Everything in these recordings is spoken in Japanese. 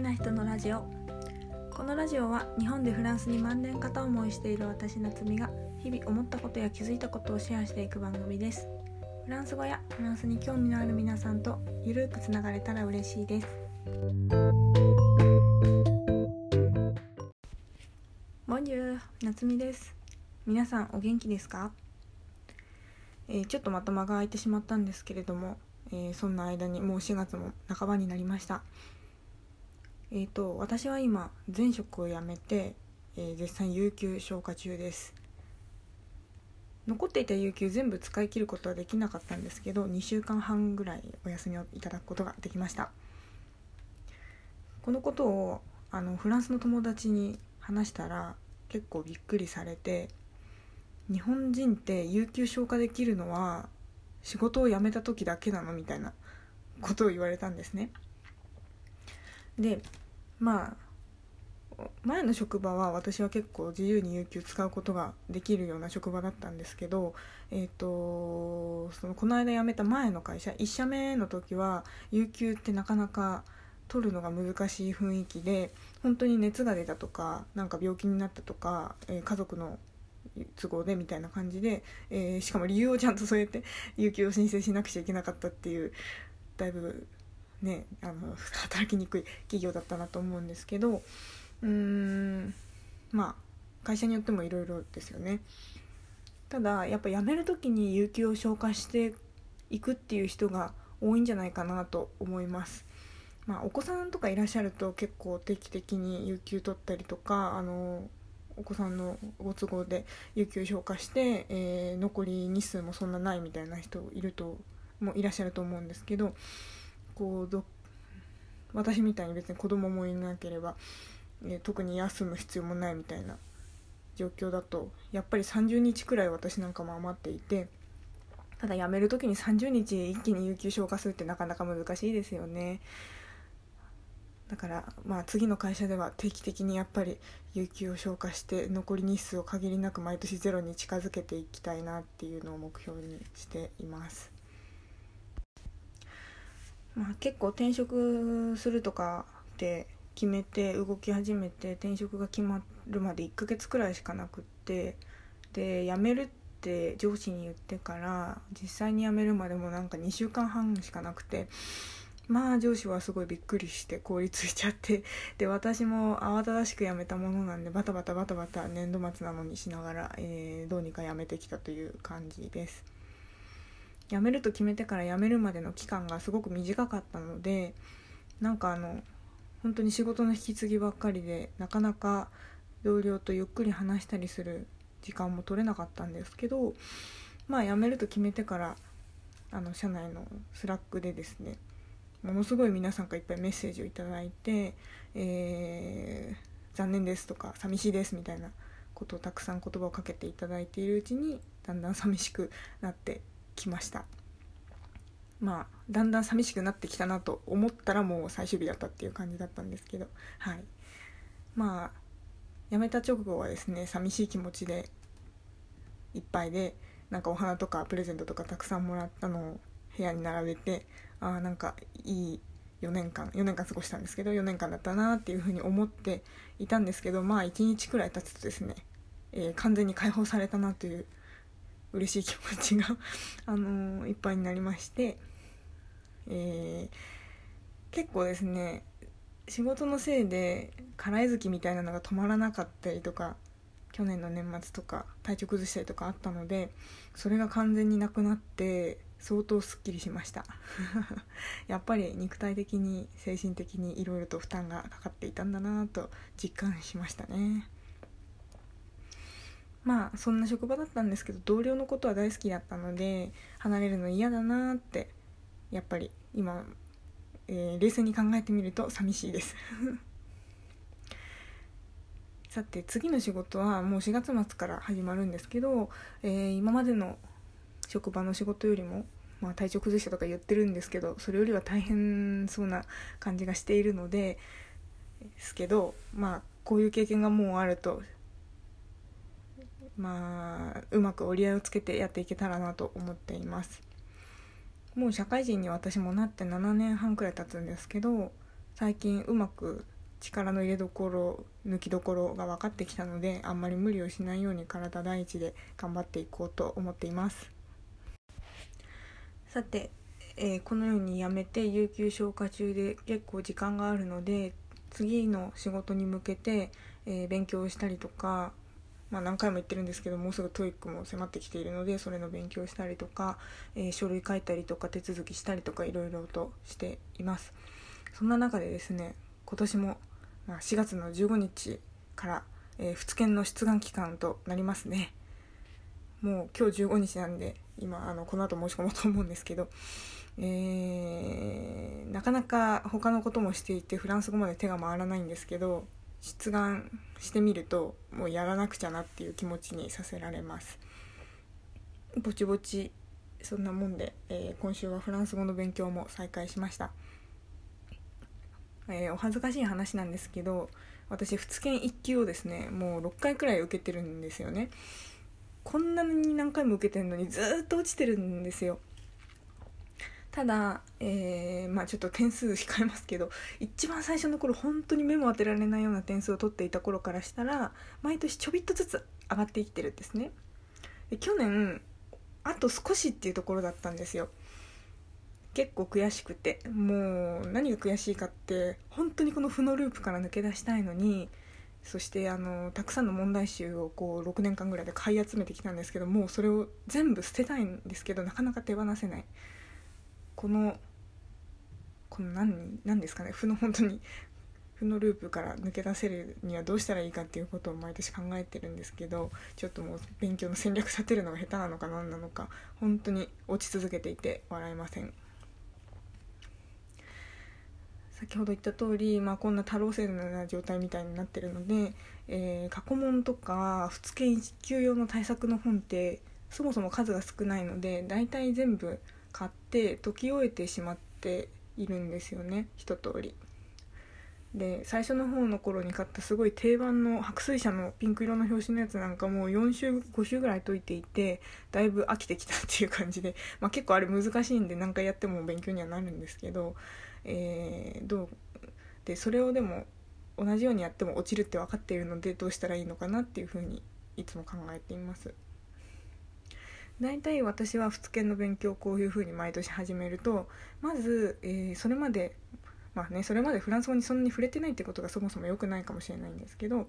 きな人のラジオ。このラジオは日本でフランスに万年片思いしている私夏美が日々思ったことや気づいたことをシェアしていく番組です。フランス語やフランスに興味のある皆さんとゆるくつながれたら嬉しいです。ボンジュー夏美です。皆さんお元気ですか、えー、ちょっとまた間が空いてしまったんですけれどもえー、そんな間にもう4月も半ばになりました。えーと、私は今前職を辞めて、えー、絶賛有給消化中です。残っていた有給全部使い切ることはできなかったんですけど2週間半ぐらいお休みをいただくことができました。このことをあのフランスの友達に話したら結構びっくりされて日本人って有給消化できるのは仕事を辞めた時だけなのみたいなことを言われたんですね。でまあ前の職場は私は結構自由に有給使うことができるような職場だったんですけど、えーと、そのこの間辞めた前の会社1社目の時は有給ってなかなか取るのが難しい雰囲気で本当に熱が出たとかなんか病気になったとか、えー、家族の都合でみたいな感じで、えー、しかも理由をちゃんと添えて有給を申請しなくちゃいけなかったっていうだいぶねあの働きにくい企業だったなと思うんですけどうーんまあ会社によってもいろいろですよね。ただやっぱ辞める時に有給を消化していくっていう人が多いんじゃないかなと思います。まあ、お子さんとかいらっしゃると結構定期的に有給取ったりとかあのお子さんのご都合で有給消化して、えー、残り日数もそんなないみたいな人いるともいらっしゃると思うんですけどこう私みたいに別に子供もいなければ、えー、特に休む必要もないみたいな状況だとやっぱり30日くらい私なんかも余っていてただ辞める時に30日一気に有給消化するってなかなか難しいですよね。だからまあ次の会社では定期的にやっぱり有給を消化して残り日数を限りなく毎年ゼロに近づけていきたいなっていうのを目標にしています。まあ、結構転職するとかって決めて動き始めて転職が決まるまで1ヶ月くらいしかなくってで辞めるって上司に言ってから実際に辞めるまでもなんか2週間半しかなくてまあ上司はすごいびっくりして凍りついちゃってで私も慌ただしく辞めたものなんでバタバタバタバタ年度末なのにしながら、えー、どうにか辞めてきたという感じです。辞めると決めてから辞めるまでの期間がすごく短かったのでなんかあの本当に仕事の引き継ぎばっかりでなかなか同僚とゆっくり話したりする時間も取れなかったんですけどまあ辞めると決めてからあの社内の Slack でですねものすごい皆さんからいっぱいメッセージを頂いて、えー、残念ですとか寂しいですみたいなことをたくさん言葉をかけていただいているうちにだんだん寂しくなってきました。まあだんだん寂しくなってきたなと思ったらもう最終日だったっていう感じだったんですけど。はい。まあ辞めた直後はですね寂しい気持ちでいっぱいでなんかお花とかプレゼントとかたくさんもらったのを部屋に並べてあなんかいい4年間4年間過ごしたんですけど4年間だったなっていうふうに思っていたんですけどまあ1日くらい経つとですね、えー、完全に解放されたなという嬉しい気持ちが あの、いっぱいになりまして、えー、結構ですね仕事のせいで空絵きみたいなのが止まらなかったりとか去年の年末とか体調崩したりとかあったのでそれが完全になくなって相当すっきりしました。やっぱり肉体的に精神的にいろいろと負担がかかっていたんだなと実感しましたね。まあそんな職場だったんですけど同僚のことは大好きだったので離れるの嫌だなってやっぱり今、えー、冷静に考えてみると寂しいです。さて次の仕事はもう4月末から始まるんですけど、えー、今までの職場の仕事よりも、まあ、体調崩したとか言ってるんですけどそれよりは大変そうな感じがしているのでですけどまあこういう経験がもうあるとまあうまく折り合いをつけてやっていけたらなと思っています。もう社会人に私もなって7年半くらい経つんですけど最近うまく力の入れどころ抜きどころが分かってきたのであんまり無理をしないように体第一で頑張っていこうと思っています。さて、えー、このようにやめて有給消化中で結構時間があるので次の仕事に向けて、えー、勉強したりとかまあ、何回も言ってるんですけどもうすぐ TOEIC も迫ってきているのでそれの勉強したりとか、えー、書類書いたりとか手続きしたりとかいろいろとしています。そんな中でですね今年も、まあ、4月の15日から、えー、仏検の出願期間となりますね。もう今日15日なんで今あのこの後申し込もうと思うんですけど、えー、なかなか他のこともしていてフランス語まで手が回らないんですけど出願してみるともうやらなくちゃなっていう気持ちにさせられます。ぼちぼちそんなもんで、えー、今週はフランス語の勉強も再開しました、えー、お恥ずかしい話なんですけど私仏研1級をですねもう6回くらい受けてるんですよね。こんなに何回も受けてるのにずっと落ちてるんですよ。ただ、えー、まあ、ちょっと点数控えますけど一番最初の頃本当に目も当てられないような点数を取っていた頃からしたら毎年ちょびっとずつ上がっていってるんですね。で去年あと少しっていうところだったんですよ。結構悔しくてもう何が悔しいかって本当にこの負のループから抜け出したいのにそしてあのたくさんの問題集をこう6年間ぐらいで買い集めてきたんですけどもうそれを全部捨てたいんですけどなかなか手放せない。このこの何何ですかね負の 本当に負のループから抜け出せるにはどうしたらいいかっていうことを毎年考えてるんですけどちょっともう勉強の戦略立てるのが下手なのか何なのか本当に落ち続けていて笑えません。先ほど言った通り、まあ、こんな太郎星のような状態みたいになってるので、えー、過去問とか仏研1級用の対策の本ってそもそも数が少ないので大体全部買って解き終えてしまっているんですよね一通り。で最初の方の頃に買ったすごい定番の白水社のピンク色の表紙のやつなんかもう4週5週ぐらい解いていてだいぶ飽きてきたっていう感じで、まあ、結構あれ難しいんで何回やっても勉強にはなるんですけど、えー、どうでそれをでも同じようにやっても落ちるって分かっているのでどうしたらいいのかなっていうふうにいつも考えています。大体私は仏研の勉強をこういうふうに毎年始めるとまず、えー、それまでまあねそれまでフランス語にそんなに触れてないってことがそもそも良くないかもしれないんですけど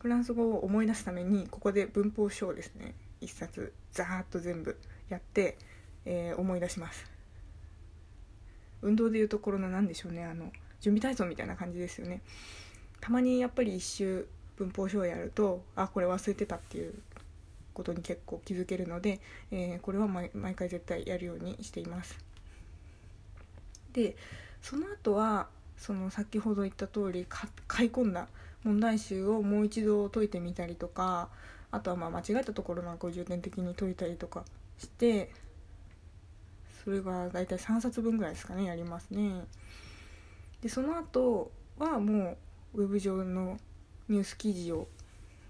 フランス語を思い出すためにここで文法書をですね一冊ザーッと全部やって、えー、思い出します。運動でいうところの何でしょうねあの準備体操みたいな感じですよね。たまにやっぱり一周文法書をやるとあこれ忘れてたっていうことに結構気づけるので、えー、これは毎回絶対やるようにしています。でその後はその先ほど言った通り買い込んだ問題集をもう一度解いてみたりとかあとはまあ間違えたところなんかを重点的に解いたりとかしてそれが大体3冊分ぐらいですかねやりますね。でその後はもうウェブ上のニュース記事を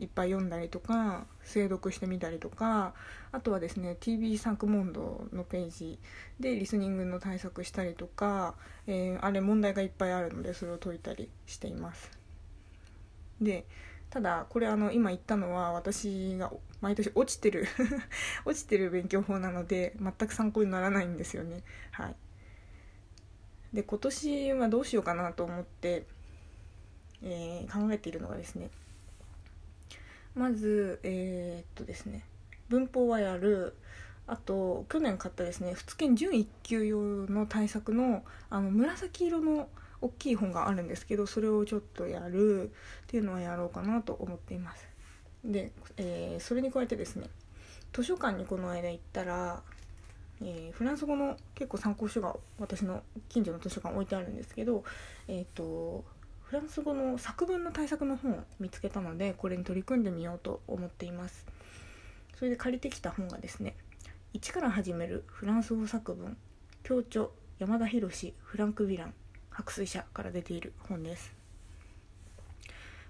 いっぱい読んだりとか精読してみたりとかあとはですね TV サンクモンドのページでリスニングの対策したりとか、えー、あれ問題がいっぱいあるのでそれを解いたりしています。でただこれあの今言ったのは私が毎年落ちてる 落ちてる勉強法なので全く参考にならないんですよね。はい。で今年はどうしようかなと思って、えー、考えているのがですねまずえー、っとですね文法はやる。あと去年買ったですね仏研準1級用の対策のあの紫色の大きい本があるんですけどそれをちょっとやる。っていうのはやろうかなと思っています。で、えー、それに加えてですね図書館にこの間行ったら、えー、フランス語の結構参考書が私の近所の図書館置いてあるんですけどえっ、とフランス語の作文の対策の本を見つけたのでこれに取り組んでみようと思っています。それで借りてきた本がですね「一から始めるフランス語作文教著山田博フランク・ヴィラン白水社」から出ている本です。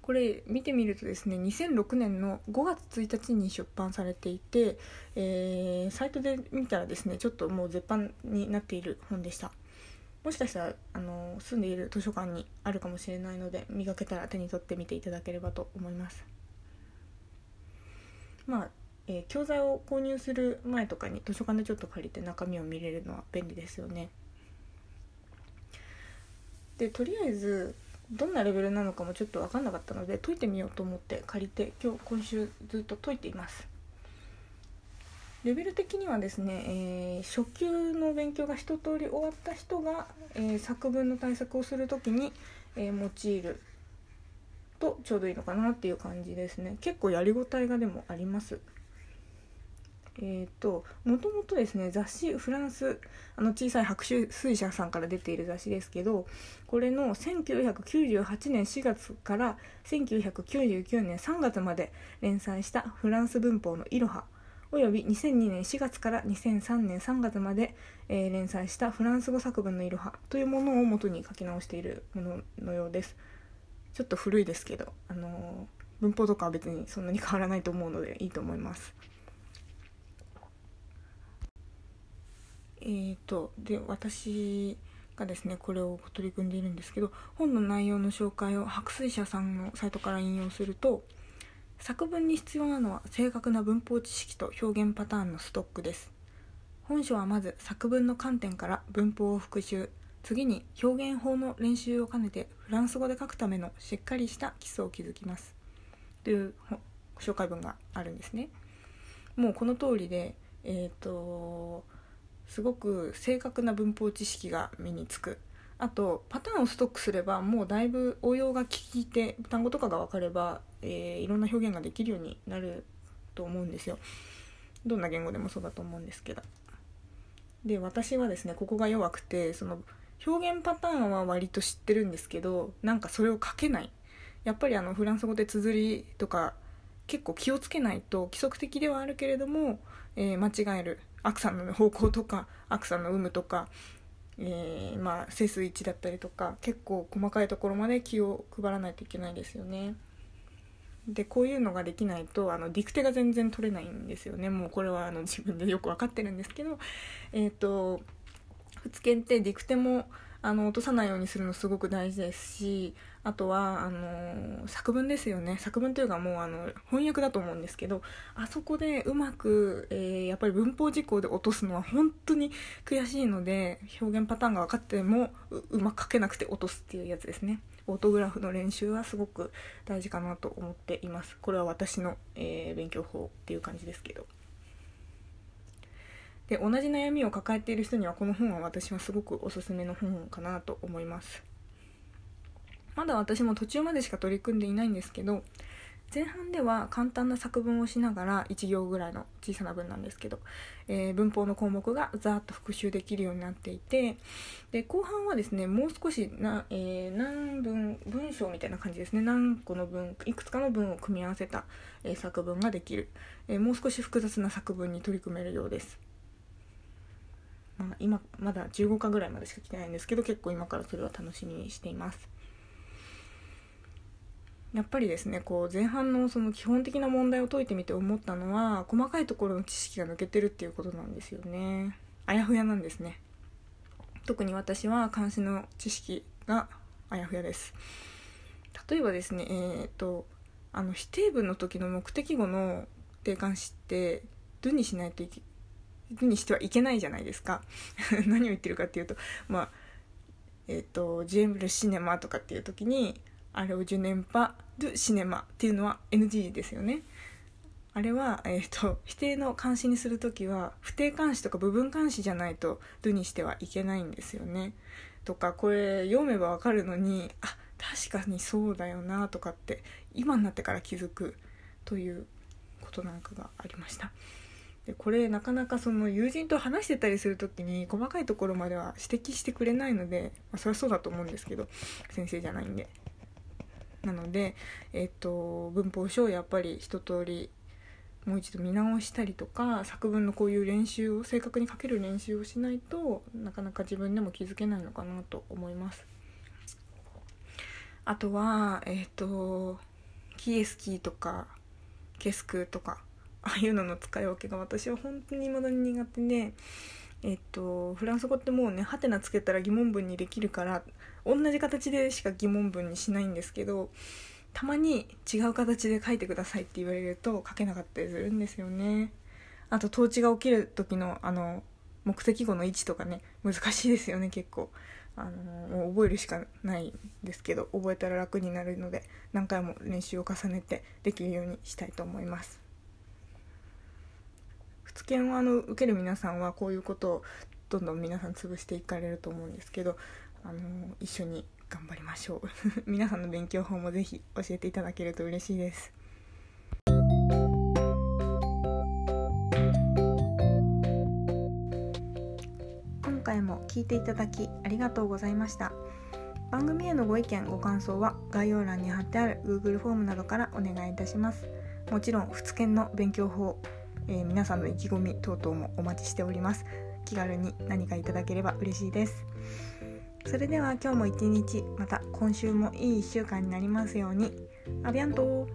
これ見てみるとですね2006年の5月1日に出版されていて、えー、サイトで見たらですねちょっともう絶版になっている本でした。もしかしたらあの住んでいる図書館にあるかもしれないので見かけたら手に取ってみていただければと思います。まあ、えー、教材を購入する前とかに図書館でちょっと借りて中身を見れるのは便利ですよね。でとりあえずどんなレベルなのかもちょっと分かんなかったので解いてみようと思って借りて今日今週ずっと解いています。レベル的にはですね、えー、初級の勉強が一通り終わった人が、えー、作文の対策をする時に、えー、用いるとちょうどいいのかなっていう感じですね。結構やりごたえがでもあります。えーと、もともとですね雑誌フランスあの小さい白水社さんから出ている雑誌ですけどこれの1998年4月から1999年3月まで連載したフランス文法の「いろは」および2002年4月から2003年3月まで、えー、連載したフランス語作文のいろはというものを元に書き直しているもののようです。ちょっと古いですけど、あのー、文法とかは別にそんなに変わらないと思うのでいいと思います。えーと、で私がですねこれを取り組んでいるんですけど本の内容の紹介を白水社さんのサイトから引用すると作文に必要なのは正確な文法知識と表現パターンのストックです。本書はまず作文の観点から文法を復習。次に表現法の練習を兼ねてフランス語で書くためのしっかりした基礎を築きます。という紹介文があるんですね。もうこの通りでえっ、ー、とすごく正確な文法知識が身につく。あとパターンをストックすればもうだいぶ応用が効いて単語とかが分かれば、えー、いろんな表現ができるようになると思うんですよ。どんな言語でもそうだと思うんですけど。で私はですねここが弱くてその表現パターンは割と知ってるんですけどなんかそれを書けない。やっぱりあのフランス語で綴りとか結構気をつけないと規則的ではあるけれども、えー、間違える。アクサの方向とかアクサの有無とか、えー、まあ整数1だったりとか結構細かいところまで気を配らないといけないですよね。でこういうのができないとあのディクテが全然取れないんですよね。もうこれはあの自分でよく分かってるんですけどえっ、ー、と仏研ってディクテもあの落とさないようにするのすごく大事ですしあとはあの作文ですよね。作文というかもうあの翻訳だと思うんですけどあそこでうまく、えー、やっぱり文法事項で落とすのは本当に悔しいので表現パターンが分かってもうまく書けなくて落とすっていうやつですね。オートグラフの練習はすごく大事かなと思っています。これは私の、えー、勉強法っていう感じですけど。で同じ悩みを抱えている人にはこの本は私はすごくおすすめの本かなと思います。まだ私も途中までしか取り組んでいないんですけど前半では簡単な作文をしながら1行ぐらいの小さな文なんですけど、えー、文法の項目がざーっと復習できるようになっていてで後半はですねもう少しな、えー、何文文章みたいな感じですね。何個の文いくつかの文を組み合わせた、えー、作文ができる、えもう少し複雑な作文に取り組めるようです。まあ、今まだ15巻ぐらいまでしか来てないんですけど結構今からそれは楽しみにしています。やっぱりですねこう前半のその基本的な問題を解いてみて思ったのは細かいところの知識が抜けてるっていうことなんですよね。あやふやなんですね。特に私は監視の知識があやふやです。例えばですねえー、っとあの否定文の時の目的語の定冠詞ってどにしないといけにしてはいけないじゃないですか。何を言ってるかっていうとまあえっ、ー、と「ジェームルシネマ」とかっていう時に「あれをジュネンパ・ドゥ・シネマ」っていうのは NG ですよねあれは、えーと、否定の監視にする時は不定冠詞とか部分冠詞じゃないと「ドゥ」にしてはいけないんですよねとかこれ読めばわかるのにあ確かにそうだよなとかって今になってから気づくということなんかがありました。でこれなかなかその友人と話してたりする時に細かいところまでは指摘してくれないので、まあ、それはそうだと思うんですけど先生じゃないんで。なので、えっと、文法書をやっぱり一通りもう一度見直したりとか作文のこういう練習を正確に書ける練習をしないとなかなか自分でも気づけないのかなと思います。あとはえっ、とキエスキーとかケスクとかああいうのの使い分けが私は本当に未だに苦手で、えっとフランス語ってもうねハテナつけたら疑問文にできるから同じ形でしか疑問文にしないんですけどたまに違う形で書いてくださいって言われると書けなかったりするんですよね。あと統治が起きる時のあの目的語の位置とかね難しいですよね結構。あのもう覚えるしかないんですけど覚えたら楽になるので何回も練習を重ねてできるようにしたいと思います。仏研をあの受ける皆さんはこういうことをどんどん皆さん潰していかれると思うんですけどあの一緒に頑張りましょう。皆さんの勉強法もぜひ教えていただけると嬉しいです。今回も聞いていただきありがとうございました。番組へのご意見ご感想は概要欄に貼ってある Google フォームなどからお願いいたします。もちろん仏研の勉強法、えー、皆さんの意気込み等々もお待ちしております。気軽に何かいただければ嬉しいです。それでは今日も一日また今週もいい1週間になりますように。アビアント。